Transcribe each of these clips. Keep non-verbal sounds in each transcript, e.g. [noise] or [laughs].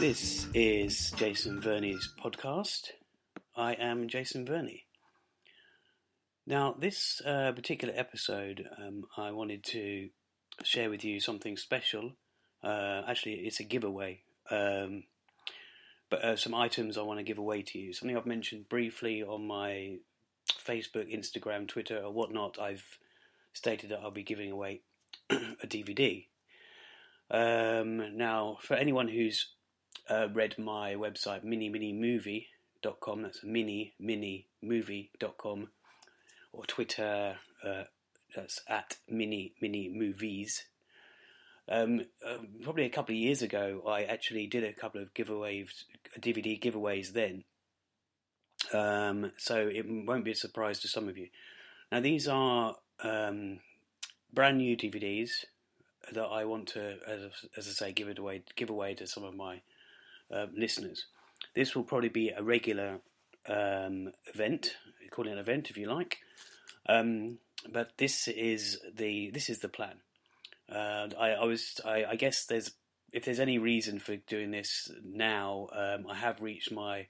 This is Jason Verney's podcast. I am Jason Verney. Now, this uh, particular episode, um, I wanted to share with you something special. Uh, actually, it's a giveaway, um, but uh, some items I want to give away to you. Something I've mentioned briefly on my Facebook, Instagram, Twitter, or whatnot. I've stated that I'll be giving away [clears throat] a DVD. Um, now, for anyone who's uh, read my website, mini mini movie.com that's mini mini movie.com, or Twitter, uh, that's at mini mini movies. Um, uh, probably a couple of years ago, I actually did a couple of giveaways, DVD giveaways then. Um, so it won't be a surprise to some of you. Now, these are um, brand new DVDs that I want to, as, as I say, give it away, give away to some of my uh, listeners. This will probably be a regular um, event, call it an event if you like. Um, but this is the this is the plan. Uh, I, I, was I, I, guess there's if there's any reason for doing this now, um, I have reached my.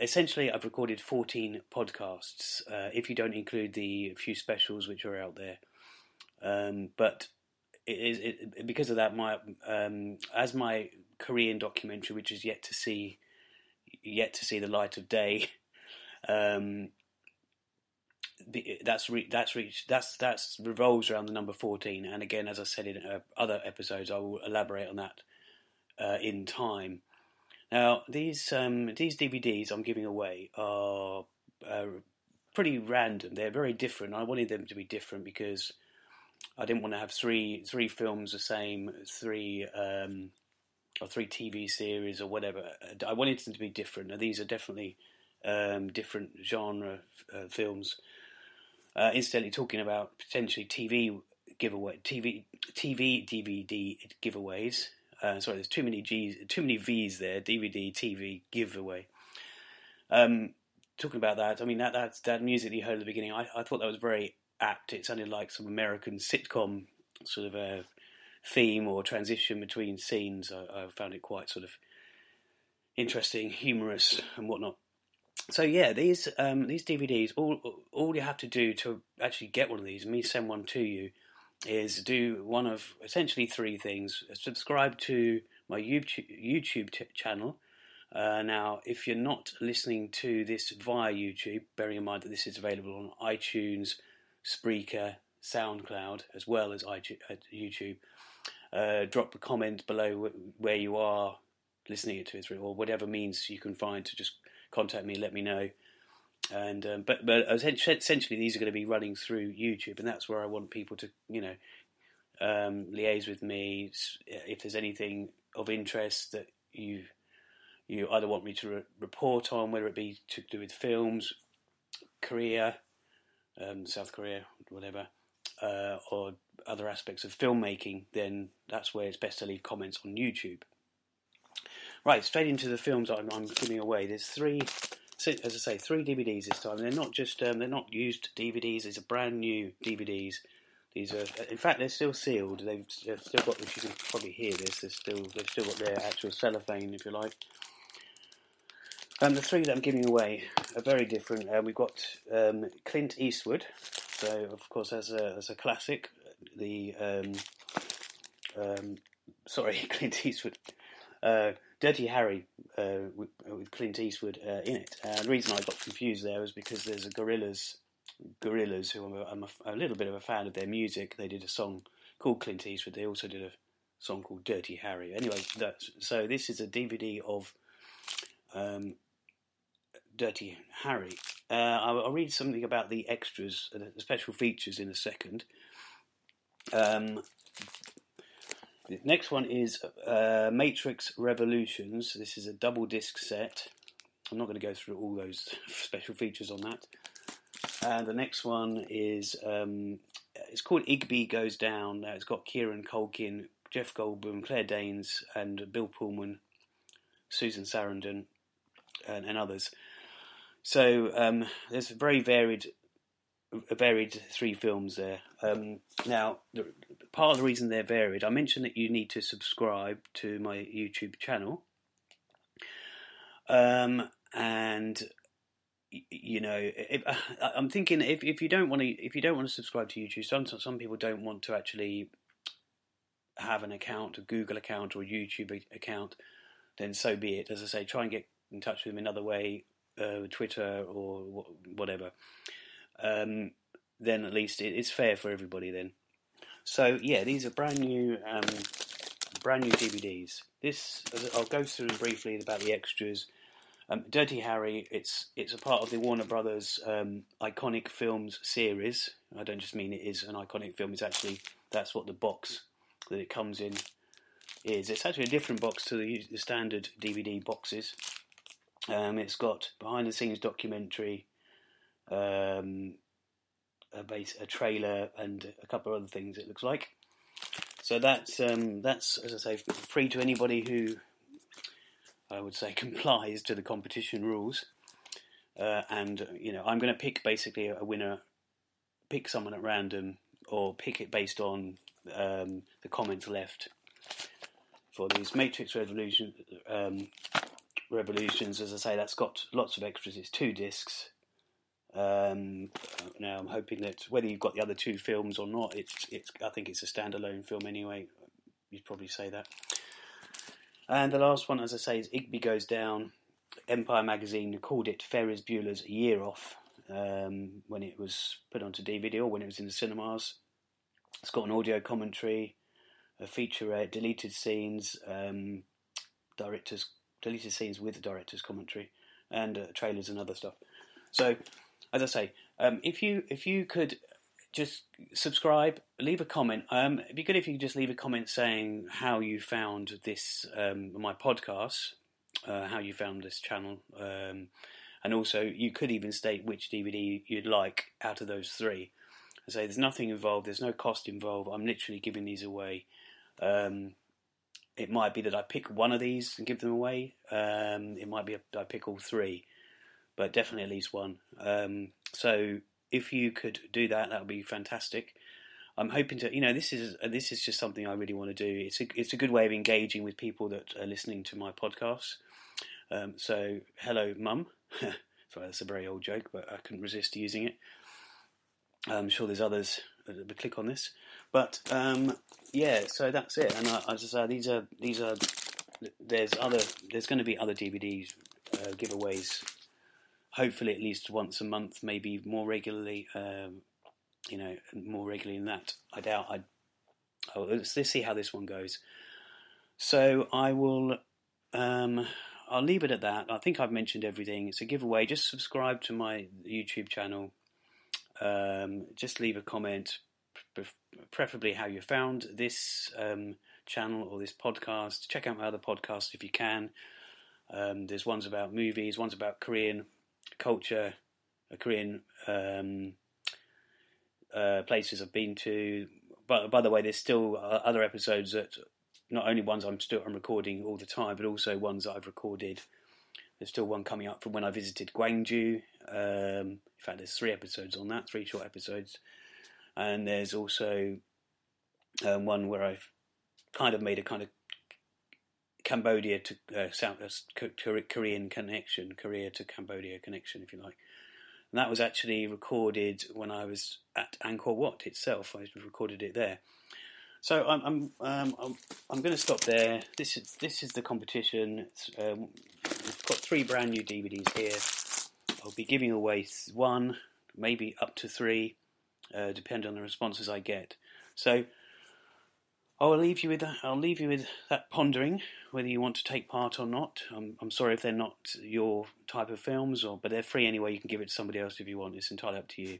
Essentially, I've recorded 14 podcasts. Uh, if you don't include the few specials which are out there, um, but it is it, because of that. My um, as my Korean documentary, which is yet to see yet to see the light of day. Um, that's re- that's reached that's that's revolves around the number fourteen. And again, as I said in uh, other episodes, I will elaborate on that uh, in time. Now, these um, these DVDs I'm giving away are uh, pretty random. They're very different. I wanted them to be different because I didn't want to have three three films the same, three um, or three TV series or whatever. I wanted them to be different. Now, these are definitely um, different genre uh, films. Uh, incidentally, talking about potentially TV giveaway, TV TV DVD giveaways. Uh, sorry, there's too many G's, too many V's there. DVD, TV giveaway. Um, talking about that, I mean that that that music you heard at the beginning, I, I thought that was very apt. It sounded like some American sitcom sort of a theme or transition between scenes. I, I found it quite sort of interesting, humorous, and whatnot. So yeah, these um, these DVDs, all all you have to do to actually get one of these, me send one to you, is do one of essentially three things: subscribe to my YouTube YouTube t- channel. Uh, now, if you're not listening to this via YouTube, bearing in mind that this is available on iTunes, Spreaker, SoundCloud, as well as YouTube, uh, drop a comment below where you are listening to it through, or whatever means you can find to just contact me, let me know. And um, but but essentially these are going to be running through YouTube, and that's where I want people to you know um, liaise with me if there's anything of interest that you you either want me to re- report on, whether it be to do with films, Korea, um, South Korea, whatever, uh, or other aspects of filmmaking, then that's where it's best to leave comments on YouTube. Right, straight into the films I'm, I'm giving away. There's three, as I say, three DVDs this time. They're not just um, they're not used DVDs. These are brand new DVDs. These are, in fact, they're still sealed. They've, they've still got, which you can probably hear this. They're still, they've still got their actual cellophane, if you like. And the three that I'm giving away are very different. Uh, we've got um, Clint Eastwood, so of course as a as a classic, the um, um, sorry [laughs] Clint Eastwood, uh, Dirty Harry uh, with, with, Clint Eastwood uh, in it. the reason I got confused there was because there's a Gorillas, Gorillaz who I'm, a, I'm a, a, little bit of a fan of their music. They did a song called Clint Eastwood. They also did a song called Dirty Harry. Anyway, so this is a DVD of um, Dirty Harry. Uh, I'll, I'll, read something about the extras, uh, the special features in a second. Um, the next one is uh, Matrix Revolutions. This is a double disc set. I'm not going to go through all those [laughs] special features on that. And the next one is um, it's called Igby Goes Down. Uh, it's got Kieran Culkin, Jeff Goldblum, Claire Danes, and Bill Pullman, Susan Sarandon, and, and others. So um, there's a very varied varied three films there. Um, now, the, part of the reason they're varied, I mentioned that you need to subscribe to my YouTube channel, um, and you know, if, I'm thinking if, if you don't want to if you don't want to subscribe to YouTube, some some people don't want to actually have an account, a Google account or a YouTube account, then so be it. As I say, try and get in touch with them another way, uh, Twitter or whatever. Um, then at least it's fair for everybody. Then, so yeah, these are brand new, um, brand new DVDs. This I'll go through briefly about the extras. Um, Dirty Harry, it's it's a part of the Warner Brothers um, iconic films series. I don't just mean it is an iconic film; it's actually that's what the box that it comes in is. It's actually a different box to the, the standard DVD boxes. Um, it's got behind the scenes documentary, um, a base, a trailer, and a couple of other things. It looks like. So that's um, that's as I say free to anybody who I would say [laughs] complies to the competition rules. Uh, and you know I'm going to pick basically a winner, pick someone at random, or pick it based on um, the comments left for these Matrix Revolution um, Revolutions. As I say, that's got lots of extras. It's two discs. Um, now I'm hoping that whether you've got the other two films or not, it's it's. I think it's a standalone film anyway. You'd probably say that. And the last one, as I say, is Igby Goes Down. Empire magazine called it Ferris Bueller's Year Off um, when it was put onto DVD or when it was in the cinemas. It's got an audio commentary, a featurette, deleted scenes, um, directors deleted scenes with director's commentary, and uh, trailers and other stuff. So, as I say, um, if you if you could just subscribe, leave a comment. Um, it'd be good if you could just leave a comment saying how you found this um, my podcast, uh, how you found this channel, um, and also you could even state which DVD you'd like out of those three. I say there's nothing involved, there's no cost involved. I'm literally giving these away. Um, it might be that I pick one of these and give them away. Um, it might be I pick all three, but definitely at least one. Um, so if you could do that, that would be fantastic. I'm hoping to, you know, this is this is just something I really want to do. It's a it's a good way of engaging with people that are listening to my podcast. Um, so, hello, mum. [laughs] Sorry, that's a very old joke, but I couldn't resist using it. I'm sure there's others that click on this, but um, yeah. So that's it. And I, as I say, these are these are there's other there's going to be other DVDs uh, giveaways. Hopefully, at least once a month, maybe more regularly. Um, you know, more regularly than that. I doubt. I. Oh, let's, let's see how this one goes. So I will. Um, I'll leave it at that. I think I've mentioned everything. It's a giveaway. Just subscribe to my YouTube channel um, just leave a comment, preferably how you found this um, channel or this podcast. Check out my other podcasts if you can. Um, there's ones about movies, ones about Korean culture, Korean um, uh, places I've been to. But by the way, there's still uh, other episodes that not only ones I'm still I'm recording all the time, but also ones that I've recorded. There's still one coming up from when I visited Gwangju um, in fact, there's three episodes on that, three short episodes, and there's also um, one where I've kind of made a kind of Cambodia to uh, South uh, Korean connection, Korea to Cambodia connection, if you like. And that was actually recorded when I was at Angkor Wat itself. I recorded it there. So I'm I'm um, I'm, I'm going to stop there. This is this is the competition. Um, we've got three brand new DVDs here. I'll be giving away one, maybe up to three, uh, depending on the responses I get. So I'll leave you with that. I'll leave you with that pondering whether you want to take part or not. I'm, I'm sorry if they're not your type of films, or but they're free anyway. You can give it to somebody else if you want. It's entirely up to you.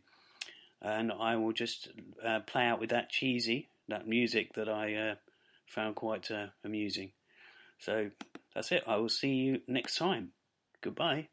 And I will just uh, play out with that cheesy, that music that I uh, found quite uh, amusing. So that's it. I will see you next time. Goodbye.